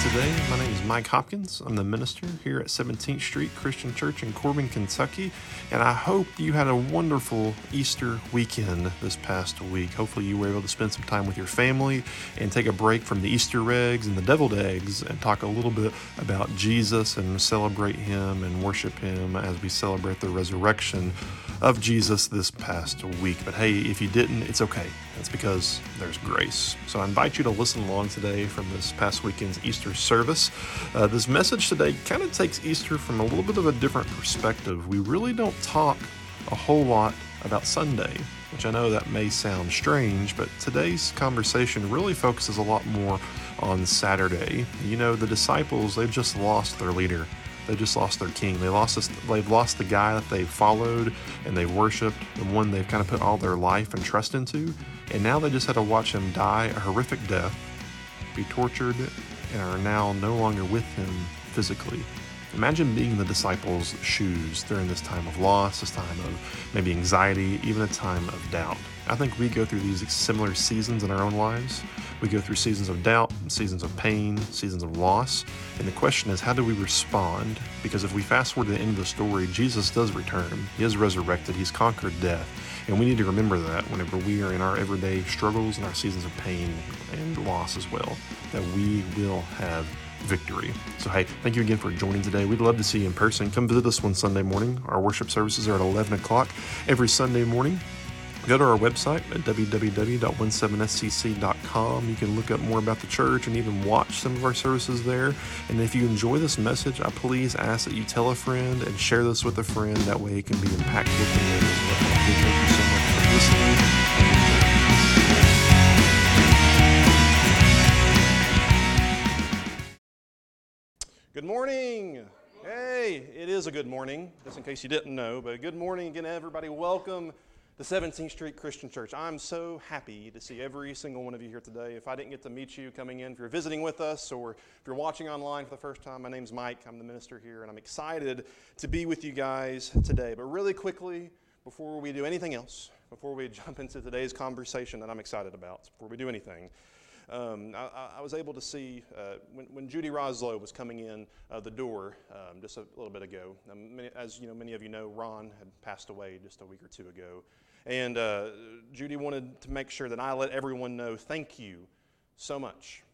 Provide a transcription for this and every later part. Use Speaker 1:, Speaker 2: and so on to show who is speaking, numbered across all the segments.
Speaker 1: today. My name is Mike Hopkins. I'm the minister here at 17th Street Christian Church in Corbin, Kentucky, and I hope you had a wonderful Easter weekend this past week. Hopefully, you were able to spend some time with your family and take a break from the Easter eggs and the deviled eggs and talk a little bit about Jesus and celebrate Him and worship Him as we celebrate the resurrection of Jesus this past week. But hey, if you didn't, it's okay. That's because there's grace. So I invite you to listen along today from this past weekend's Easter service. Uh, this message today kind of takes Easter from a little bit of a different perspective. We really don't talk a whole lot about Sunday, which I know that may sound strange, but today's conversation really focuses a lot more on Saturday. You know, the disciples, they've just lost their leader. They just lost their king. They lost this, they've lost the guy that they followed and they worshiped, the one they've kind of put all their life and trust into. And now they just had to watch him die a horrific death, be tortured, and are now no longer with him physically. Imagine being the disciples' shoes during this time of loss, this time of maybe anxiety, even a time of doubt. I think we go through these similar seasons in our own lives. We go through seasons of doubt, seasons of pain, seasons of loss. And the question is, how do we respond? Because if we fast forward to the end of the story, Jesus does return. He is resurrected. He's conquered death. And we need to remember that whenever we are in our everyday struggles and our seasons of pain and loss as well, that we will have victory. So, hey, thank you again for joining today. We'd love to see you in person. Come visit us one Sunday morning. Our worship services are at 11 o'clock every Sunday morning. Go to our website at www.17scc.com. You can look up more about the church and even watch some of our services there. And if you enjoy this message, I please ask that you tell a friend and share this with a friend. That way it can be impactful to them as well. Thank you so much for listening. Morning. Hey, it is a good morning, just in case you didn't know. But good morning again, everybody. Welcome to 17th Street Christian Church. I'm so happy to see every single one of you here today. If I didn't get to meet you coming in, if you're visiting with us or if you're watching online for the first time, my name's Mike. I'm the minister here, and I'm excited to be with you guys today. But really quickly, before we do anything else, before we jump into today's conversation that I'm excited about, before we do anything, um, I, I, was able to see uh, when, when, Judy Roslow was coming in uh, the door um, just a little bit ago. Many, as you know, many of you know, Ron had passed away just a week or two ago, and uh, Judy wanted to make sure that I let everyone know thank you so much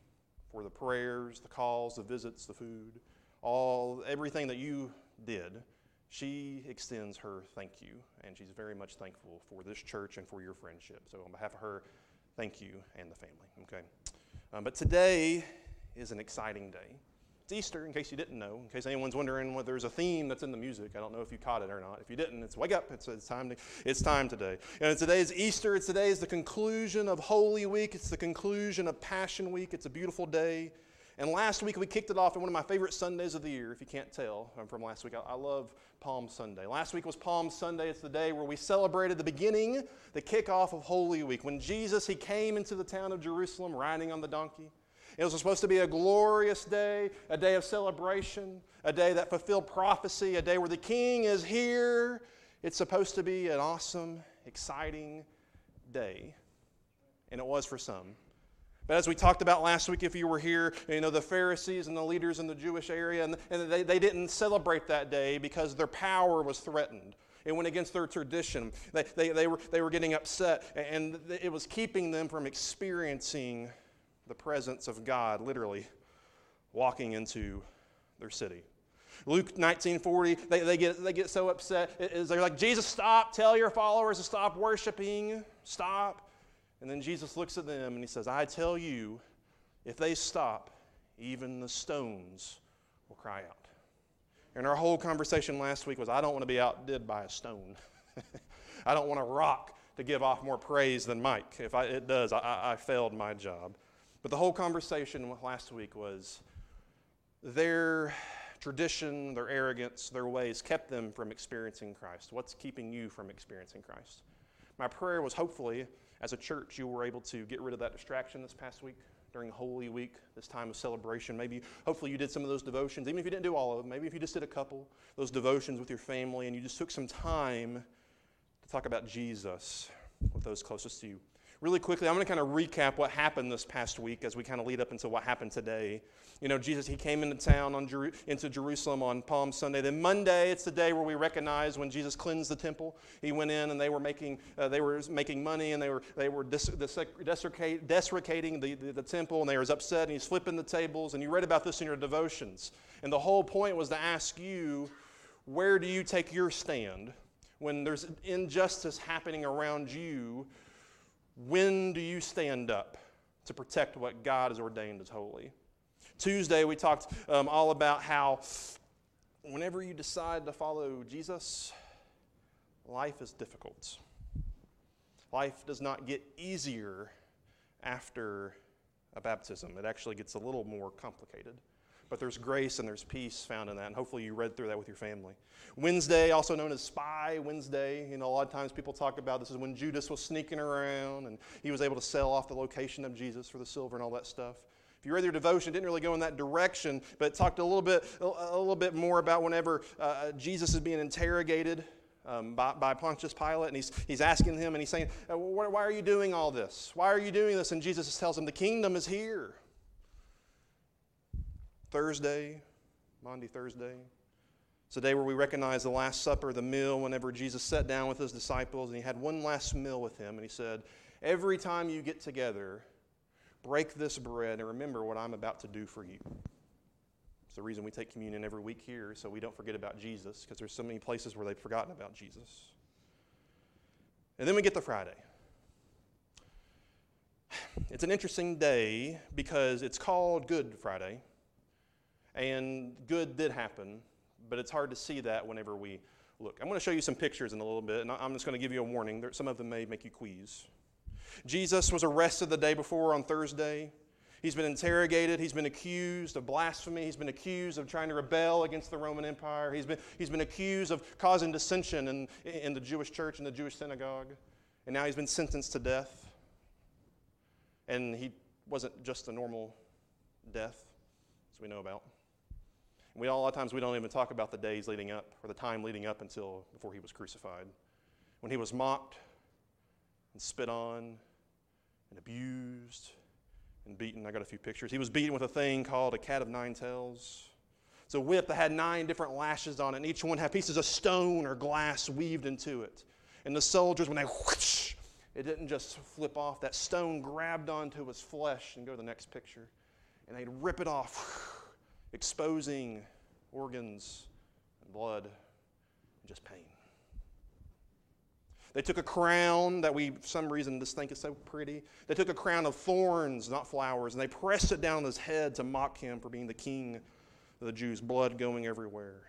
Speaker 1: for the prayers, the calls, the visits, the food, all everything that you did. She extends her thank you, and she's very much thankful for this church and for your friendship. So, on behalf of her, thank you and the family. Okay. Um, but today is an exciting day. It's Easter, in case you didn't know, in case anyone's wondering whether there's a theme that's in the music. I don't know if you caught it or not. If you didn't, it's wake up. It's, it's time. To, it's time today. And today is Easter. It's today is the conclusion of Holy Week. It's the conclusion of Passion Week. It's a beautiful day. And last week we kicked it off in one of my favorite Sundays of the year. If you can't tell from last week, I, I love Palm Sunday. Last week was Palm Sunday. It's the day where we celebrated the beginning, the kickoff of Holy Week. When Jesus, he came into the town of Jerusalem riding on the donkey. It was supposed to be a glorious day, a day of celebration, a day that fulfilled prophecy, a day where the king is here. It's supposed to be an awesome, exciting day. And it was for some. But as we talked about last week, if you were here, you know, the Pharisees and the leaders in the Jewish area, and, and they, they didn't celebrate that day because their power was threatened. It went against their tradition. They, they, they, were, they were getting upset, and it was keeping them from experiencing the presence of God, literally walking into their city. Luke 19:40, they, they, get, they get so upset. they're like, Jesus, stop, tell your followers to stop worshiping, stop. And then Jesus looks at them and he says, I tell you, if they stop, even the stones will cry out. And our whole conversation last week was I don't want to be outdid by a stone. I don't want a rock to give off more praise than Mike. If I, it does, I, I failed my job. But the whole conversation last week was their tradition, their arrogance, their ways kept them from experiencing Christ. What's keeping you from experiencing Christ? My prayer was hopefully as a church, you were able to get rid of that distraction this past week during Holy Week, this time of celebration. Maybe, hopefully, you did some of those devotions, even if you didn't do all of them. Maybe if you just did a couple, those devotions with your family, and you just took some time to talk about Jesus with those closest to you. Really quickly, I'm going to kind of recap what happened this past week as we kind of lead up into what happened today. You know, Jesus, he came into town on Jeru- into Jerusalem on Palm Sunday. Then Monday, it's the day where we recognize when Jesus cleansed the temple. He went in and they were making uh, they were making money and they were they were des- desecrating the, the, the temple and they was upset and he's flipping the tables. And you read about this in your devotions. And the whole point was to ask you, where do you take your stand when there's injustice happening around you? When do you stand up to protect what God has ordained as holy? Tuesday, we talked um, all about how whenever you decide to follow Jesus, life is difficult. Life does not get easier after a baptism, it actually gets a little more complicated. But there's grace and there's peace found in that, and hopefully you read through that with your family. Wednesday, also known as Spy Wednesday, you know, a lot of times people talk about this is when Judas was sneaking around and he was able to sell off the location of Jesus for the silver and all that stuff. If you read your devotion, it didn't really go in that direction, but talked a little bit, a little bit more about whenever uh, Jesus is being interrogated um, by, by, Pontius Pilate, and he's, he's asking him, and he's saying, uh, Why are you doing all this? Why are you doing this? And Jesus tells him, The kingdom is here. Thursday, Maundy Thursday. It's a day where we recognize the Last Supper, the meal, whenever Jesus sat down with his disciples and he had one last meal with him. And he said, Every time you get together, break this bread and remember what I'm about to do for you. It's the reason we take communion every week here, so we don't forget about Jesus, because there's so many places where they've forgotten about Jesus. And then we get to Friday. It's an interesting day because it's called Good Friday. And good did happen, but it's hard to see that whenever we look. I'm going to show you some pictures in a little bit, and I'm just going to give you a warning. Some of them may make you quease. Jesus was arrested the day before on Thursday. He's been interrogated. He's been accused of blasphemy. He's been accused of trying to rebel against the Roman Empire. He's been, he's been accused of causing dissension in, in the Jewish church and the Jewish synagogue. And now he's been sentenced to death. And he wasn't just a normal death, as we know about. We, a lot of times we don't even talk about the days leading up or the time leading up until before he was crucified. When he was mocked and spit on and abused and beaten. I got a few pictures. He was beaten with a thing called a cat of nine tails. It's a whip that had nine different lashes on it, and each one had pieces of stone or glass weaved into it. And the soldiers, when they whoosh, it didn't just flip off. That stone grabbed onto his flesh and go to the next picture. And they'd rip it off exposing organs and blood and just pain. They took a crown that we, for some reason, just think is so pretty. They took a crown of thorns, not flowers, and they pressed it down on his head to mock him for being the king of the Jews, blood going everywhere.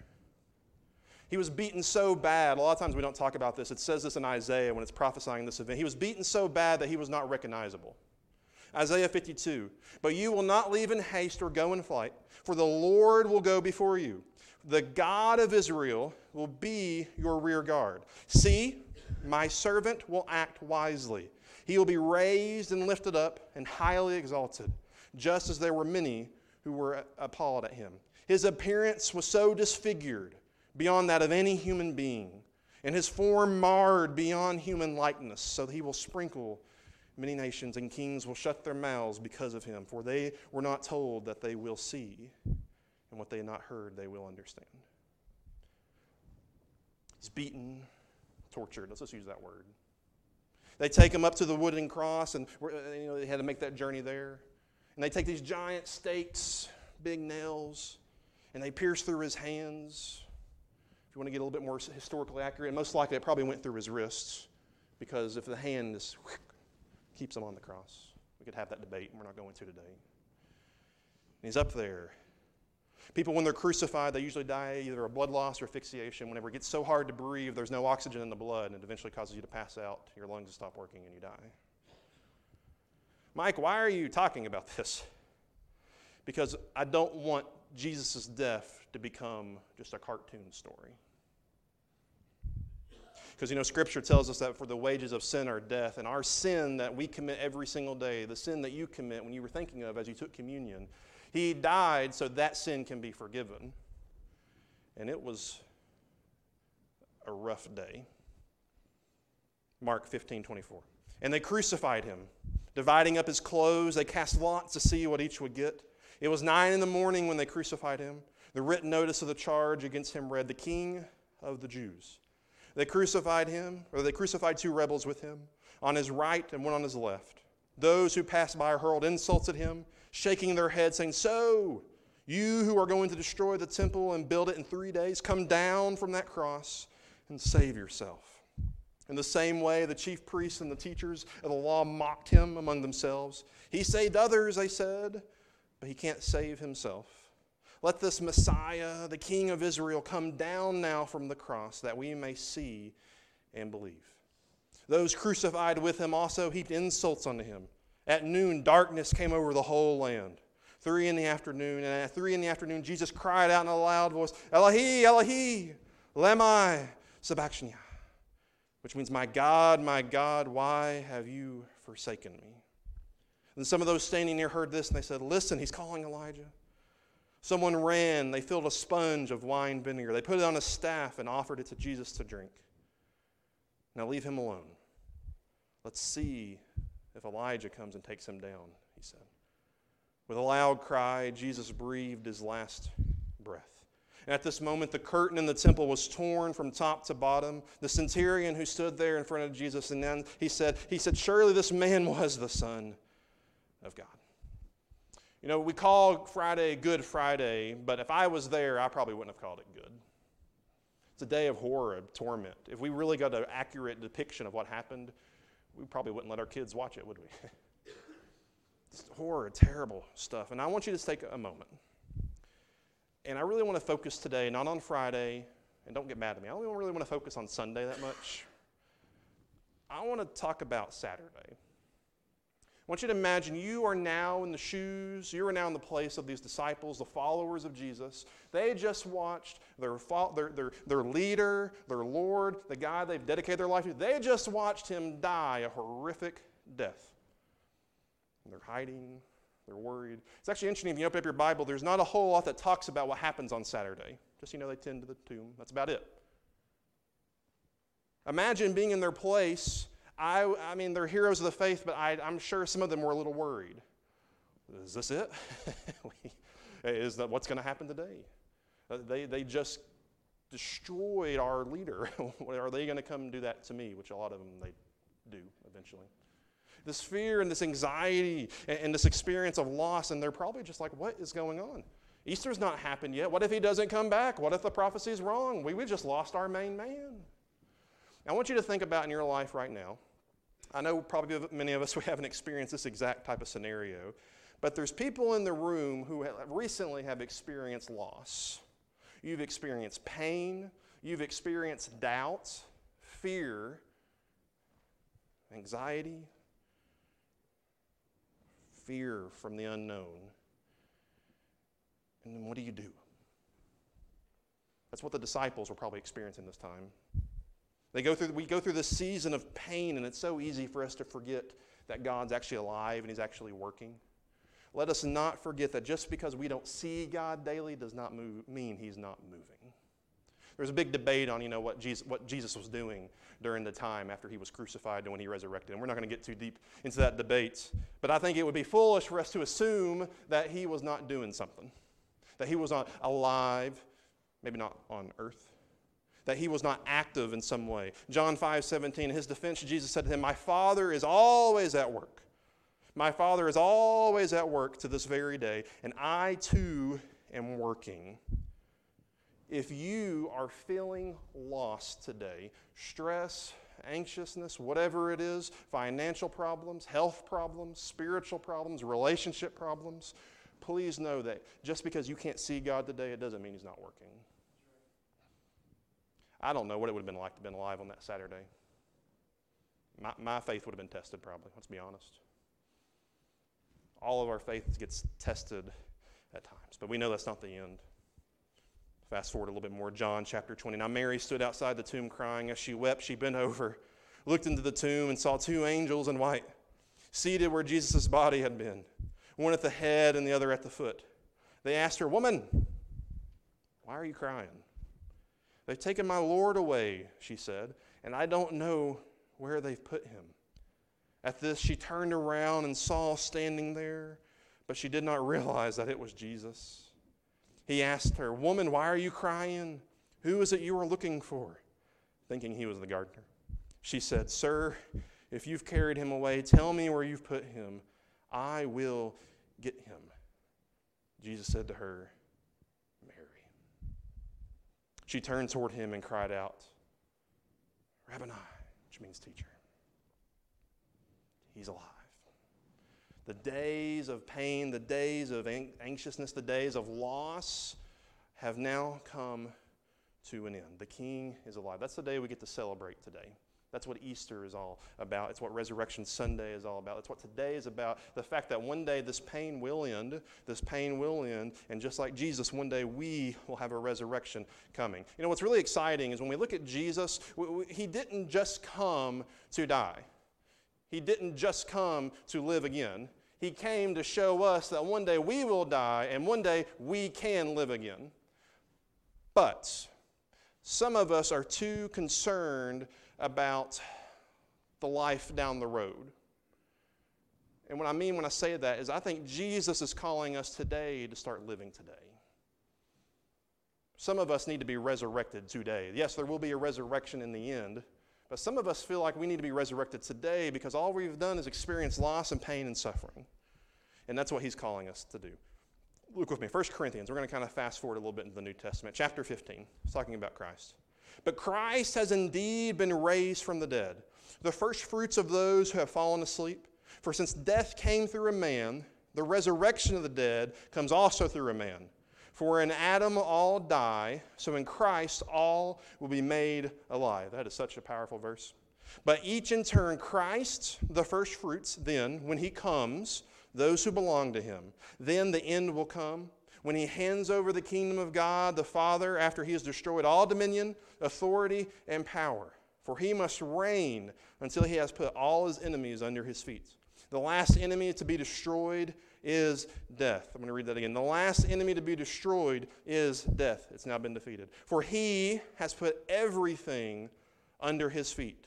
Speaker 1: He was beaten so bad. A lot of times we don't talk about this. It says this in Isaiah when it's prophesying this event. He was beaten so bad that he was not recognizable. Isaiah 52. But you will not leave in haste or go in flight, for the Lord will go before you. The God of Israel will be your rear guard. See, my servant will act wisely. He will be raised and lifted up and highly exalted, just as there were many who were appalled at him. His appearance was so disfigured beyond that of any human being, and his form marred beyond human likeness, so that he will sprinkle Many nations and kings will shut their mouths because of him, for they were not told that they will see, and what they have not heard they will understand. He's beaten, tortured. Let's just use that word. They take him up to the wooden cross, and uh, you know, they had to make that journey there. And they take these giant stakes, big nails, and they pierce through his hands. If you want to get a little bit more historically accurate, most likely it probably went through his wrists, because if the hand is keeps him on the cross. We could have that debate, and we're not going to today. And he's up there. People, when they're crucified, they usually die either a blood loss or asphyxiation. Whenever it gets so hard to breathe, there's no oxygen in the blood, and it eventually causes you to pass out, your lungs stop working, and you die. Mike, why are you talking about this? Because I don't want Jesus' death to become just a cartoon story. Because, you know, Scripture tells us that for the wages of sin are death, and our sin that we commit every single day, the sin that you commit when you were thinking of as you took communion, He died so that sin can be forgiven. And it was a rough day. Mark 15 24. And they crucified him. Dividing up his clothes, they cast lots to see what each would get. It was nine in the morning when they crucified him. The written notice of the charge against him read, The King of the Jews. They crucified him, or they crucified two rebels with him, on his right and one on his left. Those who passed by hurled insults at him, shaking their heads, saying, So, you who are going to destroy the temple and build it in three days, come down from that cross and save yourself. In the same way, the chief priests and the teachers of the law mocked him among themselves. He saved others, they said, but he can't save himself. Let this Messiah, the King of Israel, come down now from the cross that we may see and believe. Those crucified with him also heaped insults unto him. At noon, darkness came over the whole land. Three in the afternoon, and at three in the afternoon, Jesus cried out in a loud voice, Eloi, Eloi, lemai sabachthani, which means, My God, my God, why have you forsaken me? And some of those standing near heard this, and they said, Listen, he's calling Elijah. Someone ran, they filled a sponge of wine vinegar. They put it on a staff and offered it to Jesus to drink. Now leave him alone. Let's see if Elijah comes and takes him down, he said. With a loud cry, Jesus breathed his last breath. And at this moment, the curtain in the temple was torn from top to bottom. The centurion who stood there in front of Jesus, and then he said, he said, Surely this man was the Son of God. You know, we call Friday Good Friday, but if I was there, I probably wouldn't have called it good. It's a day of horror, of torment. If we really got an accurate depiction of what happened, we probably wouldn't let our kids watch it, would we? it's horror, terrible stuff. And I want you to take a moment. And I really want to focus today, not on Friday, and don't get mad at me. I don't really want to focus on Sunday that much. I want to talk about Saturday. I want you to imagine you are now in the shoes, you are now in the place of these disciples, the followers of Jesus. They just watched their, their, their, their leader, their Lord, the guy they've dedicated their life to, they just watched him die a horrific death. And they're hiding, they're worried. It's actually interesting if you open up your Bible, there's not a whole lot that talks about what happens on Saturday. Just you know, they tend to the tomb. That's about it. Imagine being in their place I, I mean, they're heroes of the faith, but I, I'm sure some of them were a little worried. Is this it? Is that what's going to happen today? Uh, they, they just destroyed our leader. Are they going to come and do that to me? Which a lot of them they do eventually. This fear and this anxiety and, and this experience of loss, and they're probably just like, what is going on? Easter's not happened yet. What if he doesn't come back? What if the prophecy is wrong? We, we just lost our main man. I want you to think about in your life right now I know probably many of us we haven't experienced this exact type of scenario, but there's people in the room who have recently have experienced loss. You've experienced pain, you've experienced doubt, fear, anxiety, fear from the unknown. And then what do you do? That's what the disciples were probably experiencing this time. They go through, we go through this season of pain, and it's so easy for us to forget that God's actually alive and He's actually working. Let us not forget that just because we don't see God daily does not move, mean He's not moving. There's a big debate on, you know, what Jesus, what Jesus was doing during the time after he was crucified and when he resurrected. And we're not going to get too deep into that debate. But I think it would be foolish for us to assume that he was not doing something, that he was not alive, maybe not on earth, that he was not active in some way. John 5 17, in his defense, Jesus said to him, My Father is always at work. My Father is always at work to this very day, and I too am working. If you are feeling lost today, stress, anxiousness, whatever it is, financial problems, health problems, spiritual problems, relationship problems, please know that just because you can't see God today, it doesn't mean He's not working. I don't know what it would have been like to have been alive on that Saturday. My, my faith would have been tested, probably, let's be honest. All of our faith gets tested at times, but we know that's not the end. Fast forward a little bit more, John chapter 20. Now, Mary stood outside the tomb crying. As she wept, she bent over, looked into the tomb, and saw two angels in white seated where Jesus' body had been, one at the head and the other at the foot. They asked her, Woman, why are you crying? They've taken my Lord away, she said, and I don't know where they've put him. At this, she turned around and saw standing there, but she did not realize that it was Jesus. He asked her, Woman, why are you crying? Who is it you are looking for? Thinking he was the gardener. She said, Sir, if you've carried him away, tell me where you've put him. I will get him. Jesus said to her. She turned toward him and cried out, Rabboni, which means teacher. He's alive. The days of pain, the days of anxiousness, the days of loss have now come to an end. The King is alive. That's the day we get to celebrate today. That's what Easter is all about. It's what Resurrection Sunday is all about. It's what today is about. The fact that one day this pain will end, this pain will end, and just like Jesus, one day we will have a resurrection coming. You know, what's really exciting is when we look at Jesus, he didn't just come to die, he didn't just come to live again. He came to show us that one day we will die and one day we can live again. But some of us are too concerned about the life down the road. And what I mean when I say that is I think Jesus is calling us today to start living today. Some of us need to be resurrected today. Yes, there will be a resurrection in the end, but some of us feel like we need to be resurrected today because all we've done is experience loss and pain and suffering. And that's what he's calling us to do. Look with me, 1 Corinthians. We're going to kind of fast forward a little bit into the New Testament. Chapter 15. It's talking about Christ. But Christ has indeed been raised from the dead, the first fruits of those who have fallen asleep. For since death came through a man, the resurrection of the dead comes also through a man. For in Adam all die, so in Christ all will be made alive. That is such a powerful verse. But each in turn, Christ, the first fruits, then, when he comes, those who belong to him. Then the end will come when he hands over the kingdom of God the Father after he has destroyed all dominion, authority, and power. For he must reign until he has put all his enemies under his feet. The last enemy to be destroyed is death. I'm going to read that again. The last enemy to be destroyed is death. It's now been defeated. For he has put everything under his feet.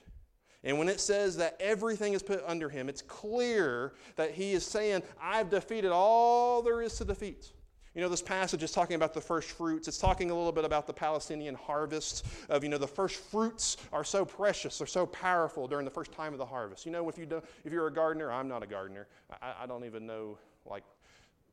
Speaker 1: And when it says that everything is put under him, it's clear that he is saying, I've defeated all there is to defeat. You know, this passage is talking about the first fruits. It's talking a little bit about the Palestinian harvest of, you know, the first fruits are so precious, they're so powerful during the first time of the harvest. You know, if, you do, if you're a gardener, I'm not a gardener. I, I don't even know, like,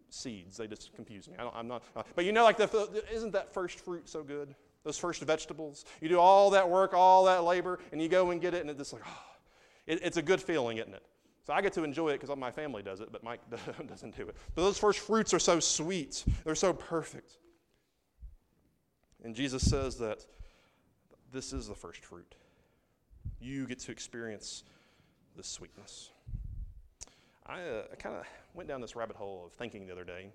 Speaker 1: seeds. They just confuse me. I am not. Uh, but you know, like, the, isn't that first fruit so good? Those first vegetables. You do all that work, all that labor, and you go and get it, and it's just like, oh, it, it's a good feeling, isn't it? So I get to enjoy it because my family does it, but Mike doesn't do it. But those first fruits are so sweet, they're so perfect. And Jesus says that this is the first fruit. You get to experience this sweetness. I, uh, I kind of went down this rabbit hole of thinking the other day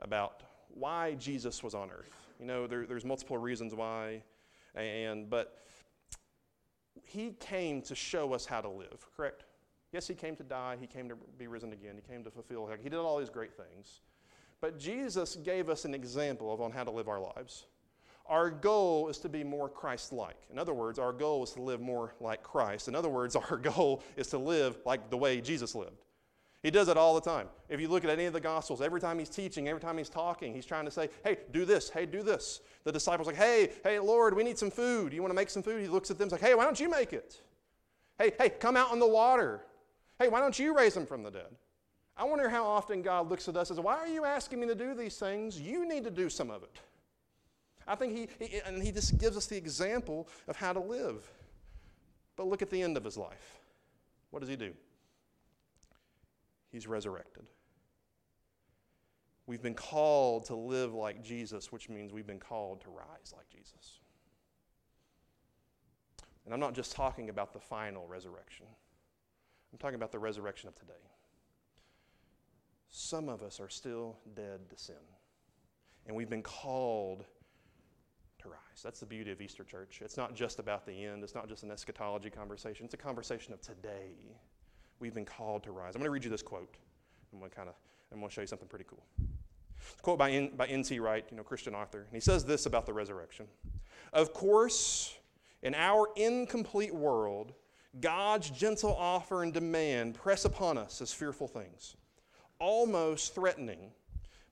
Speaker 1: about why Jesus was on earth. You know, there, there's multiple reasons why, and but he came to show us how to live, correct? Yes, he came to die, he came to be risen again, he came to fulfill, he did all these great things. But Jesus gave us an example of on how to live our lives. Our goal is to be more Christ like. In other words, our goal is to live more like Christ. In other words, our goal is to live like the way Jesus lived. He does it all the time. If you look at any of the Gospels, every time he's teaching, every time he's talking, he's trying to say, hey, do this, hey, do this. The disciples like, hey, hey, Lord, we need some food. You want to make some food? He looks at them, he's like, hey, why don't you make it? Hey, hey, come out on the water. Hey, why don't you raise them from the dead? I wonder how often God looks at us and says, Why are you asking me to do these things? You need to do some of it. I think he, he, and he just gives us the example of how to live. But look at the end of his life. What does he do? He's resurrected. We've been called to live like Jesus, which means we've been called to rise like Jesus. And I'm not just talking about the final resurrection. I'm talking about the resurrection of today. Some of us are still dead to sin, and we've been called to rise. That's the beauty of Easter Church. It's not just about the end, it's not just an eschatology conversation, it's a conversation of today. We've been called to rise. I'm going to read you this quote. I'm going to kind of, I'm going to show you something pretty cool. It's a quote by, N, by N.T. Wright, you know, Christian author. And he says this about the resurrection. Of course, in our incomplete world, God's gentle offer and demand press upon us as fearful things, almost threatening.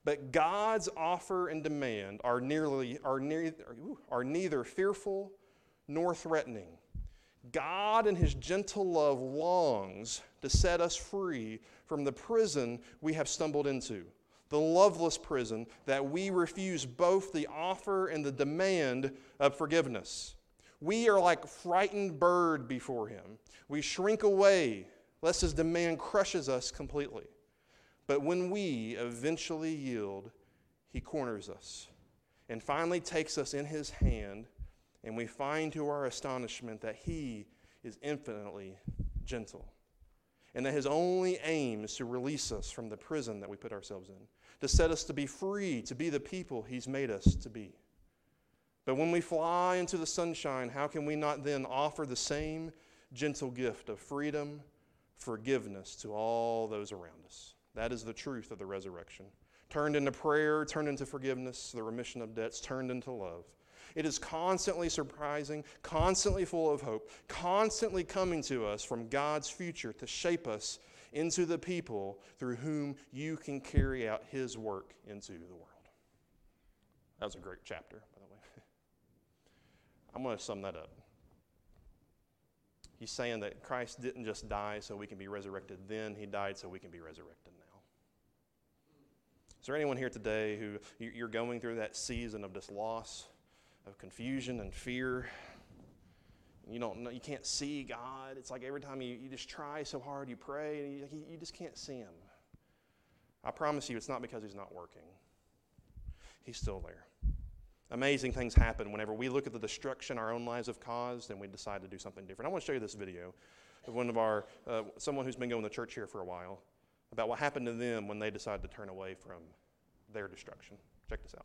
Speaker 1: But God's offer and demand are, nearly, are, near, are neither fearful nor threatening. God, in His gentle love, longs to set us free from the prison we have stumbled into, the loveless prison that we refuse both the offer and the demand of forgiveness. We are like frightened bird before him. We shrink away lest his demand crushes us completely. But when we eventually yield, he corners us and finally takes us in his hand, and we find to our astonishment that he is infinitely gentle and that his only aim is to release us from the prison that we put ourselves in, to set us to be free, to be the people he's made us to be. But when we fly into the sunshine, how can we not then offer the same gentle gift of freedom, forgiveness to all those around us? That is the truth of the resurrection. Turned into prayer, turned into forgiveness, the remission of debts, turned into love. It is constantly surprising, constantly full of hope, constantly coming to us from God's future to shape us into the people through whom you can carry out His work into the world. That was a great chapter. I'm going to sum that up. He's saying that Christ didn't just die so we can be resurrected then, He died so we can be resurrected now. Is there anyone here today who you're going through that season of this loss, of confusion and fear? You don't know, you can't see God. It's like every time you, you just try so hard, you pray, and you, you just can't see Him. I promise you, it's not because He's not working. He's still there amazing things happen whenever we look at the destruction our own lives have caused and we decide to do something different. I want to show you this video of one of our, uh, someone who's been going to church here for a while, about what happened to them when they decided to turn away from their destruction. Check this out.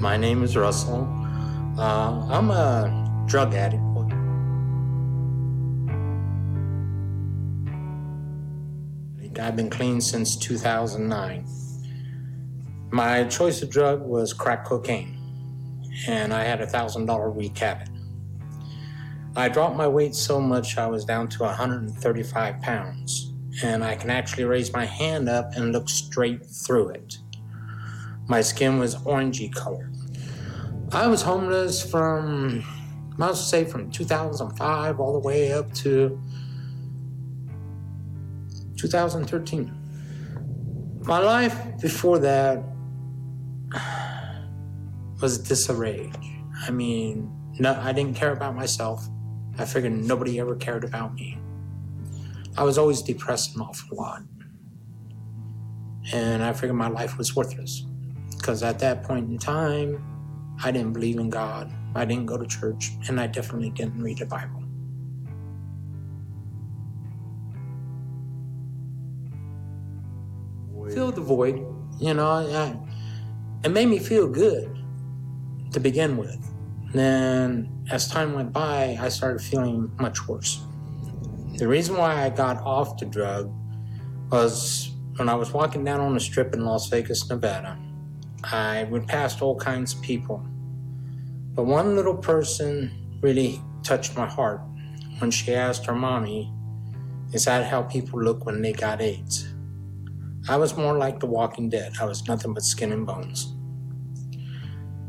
Speaker 2: My name is Russell. Uh, I'm a drug addict. I've been clean since 2009. My choice of drug was crack cocaine, and I had a $1,000 week habit. I dropped my weight so much I was down to 135 pounds, and I can actually raise my hand up and look straight through it. My skin was orangey colored. I was homeless from, I must say, from 2005 all the way up to 2013. My life before that was disarray. I mean, no, I didn't care about myself. I figured nobody ever cared about me. I was always depressed an awful lot. And I figured my life was worthless. Because at that point in time, I didn't believe in God, I didn't go to church, and I definitely didn't read the Bible. Fill the void. You know, it made me feel good to begin with. Then, as time went by, I started feeling much worse. The reason why I got off the drug was when I was walking down on the strip in Las Vegas, Nevada. I would pass all kinds of people. But one little person really touched my heart when she asked her mommy, Is that how people look when they got AIDS? I was more like the walking dead. I was nothing but skin and bones.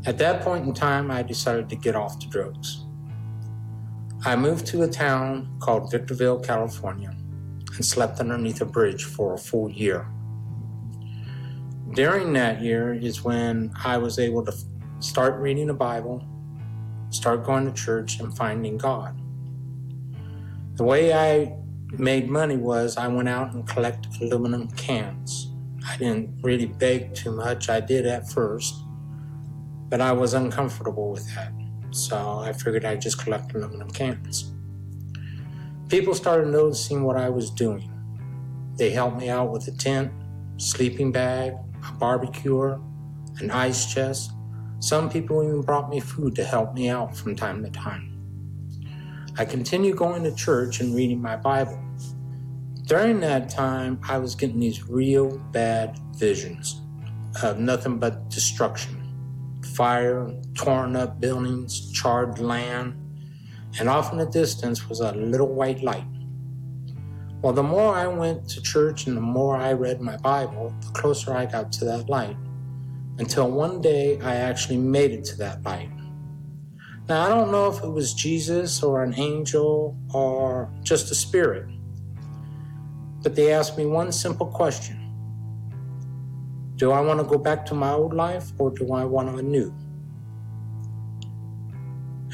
Speaker 2: At that point in time, I decided to get off the drugs. I moved to a town called Victorville, California, and slept underneath a bridge for a full year. During that year is when I was able to start reading the Bible, start going to church, and finding God. The way I made money was I went out and collected aluminum cans. I didn't really beg too much. I did at first, but I was uncomfortable with that. So I figured I'd just collect aluminum cans. People started noticing what I was doing. They helped me out with a tent, sleeping bag, a barbecue, an ice chest. Some people even brought me food to help me out from time to time. I continued going to church and reading my Bible. During that time, I was getting these real bad visions of nothing but destruction, fire, torn up buildings, charred land, and off in the distance was a little white light. Well, the more I went to church and the more I read my Bible, the closer I got to that light. Until one day I actually made it to that light. Now, I don't know if it was Jesus or an angel or just a spirit, but they asked me one simple question Do I want to go back to my old life or do I want a new?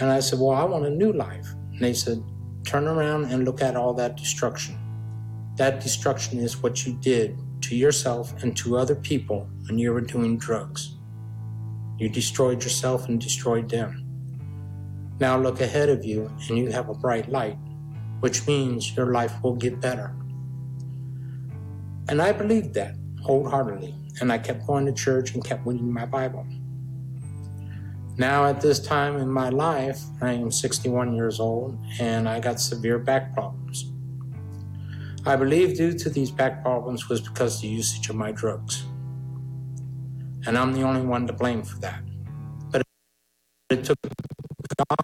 Speaker 2: And I said, Well, I want a new life. And they said, Turn around and look at all that destruction. That destruction is what you did to yourself and to other people when you were doing drugs. You destroyed yourself and destroyed them. Now look ahead of you and you have a bright light, which means your life will get better. And I believed that wholeheartedly, and I kept going to church and kept reading my Bible. Now, at this time in my life, I am 61 years old and I got severe back problems. I believe due to these back problems was because the usage of my drugs. And I'm the only one to blame for that. But it took God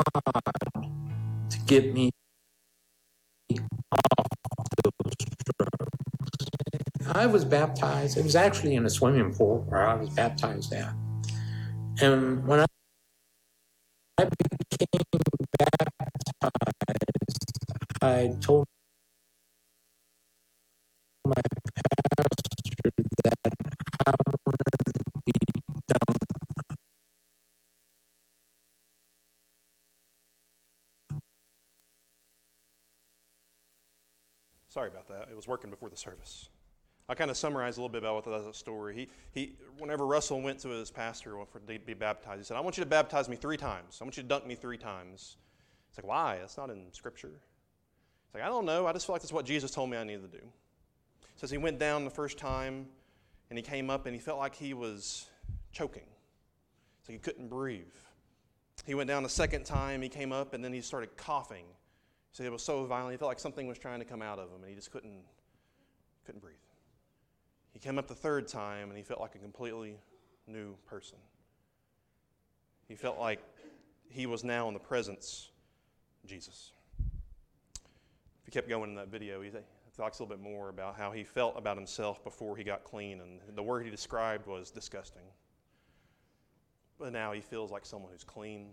Speaker 2: to get me off those drugs. I was baptized. It was actually in a swimming pool where I was baptized at. And when I became baptized, I told my pastor that I wanted to be done.
Speaker 1: Sorry about that. It was working before the service. I kind of summarize a little bit about what that story. He, he, whenever Russell went to his pastor for to be baptized, he said, "I want you to baptize me three times. I want you to dunk me three times." It's like, why? That's not in Scripture. It's like, I don't know. I just feel like that's what Jesus told me I needed to do. Says he went down the first time, and he came up, and he felt like he was choking. So he couldn't breathe. He went down the second time. He came up, and then he started coughing. Said it was so violent. He felt like something was trying to come out of him, and he just couldn't couldn't breathe. He came up the third time and he felt like a completely new person. He felt like he was now in the presence of Jesus. If he kept going in that video, he talks a little bit more about how he felt about himself before he got clean, and the word he described was disgusting. But now he feels like someone who's clean,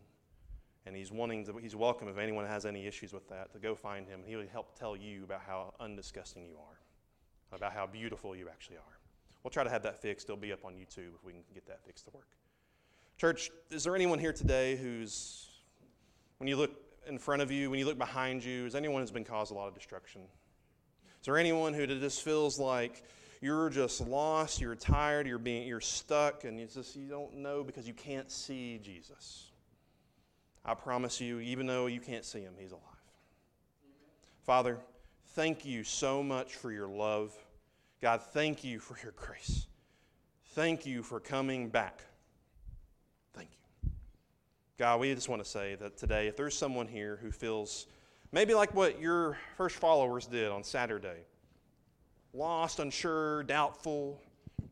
Speaker 1: and he's wanting to, he's welcome if anyone has any issues with that to go find him, and he will help tell you about how undisgusting you are about how beautiful you actually are. We'll try to have that fixed. It'll be up on YouTube if we can get that fixed to work. Church, is there anyone here today who's, when you look in front of you, when you look behind you, is anyone who's been caused a lot of destruction? Is there anyone who just feels like you're just lost, you're tired, you're being you're stuck, and you just you don't know because you can't see Jesus? I promise you, even though you can't see him, he's alive. Father, thank you so much for your love. God, thank you for your grace. Thank you for coming back. Thank you. God, we just want to say that today, if there's someone here who feels maybe like what your first followers did on Saturday lost, unsure, doubtful.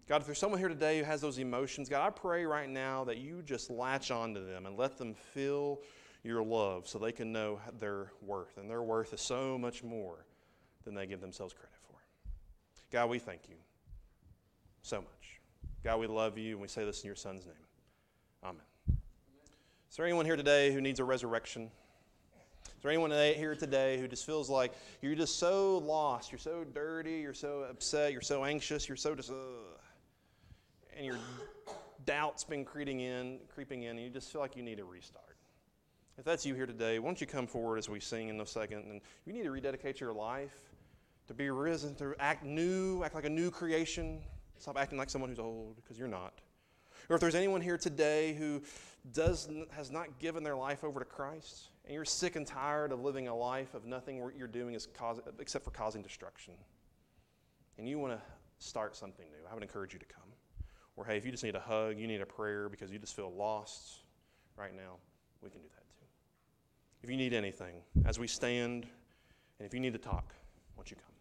Speaker 1: God, if there's someone here today who has those emotions, God, I pray right now that you just latch onto them and let them feel your love so they can know their worth. And their worth is so much more than they give themselves credit for. God, we thank you so much. God, we love you, and we say this in your Son's name. Amen. Is there anyone here today who needs a resurrection? Is there anyone here today who just feels like you're just so lost, you're so dirty, you're so upset, you're so anxious, you're so just, uh, and your doubt's been creeping in, creeping in, and you just feel like you need a restart? If that's you here today, why don't you come forward as we sing in a second? And you need to rededicate your life to be risen, to act new, act like a new creation. Stop acting like someone who's old, because you're not. Or if there's anyone here today who does, has not given their life over to Christ, and you're sick and tired of living a life of nothing what you're doing is cause, except for causing destruction, and you want to start something new, I would encourage you to come. Or hey, if you just need a hug, you need a prayer because you just feel lost right now, we can do that too. If you need anything, as we stand, and if you need to talk, won't you come?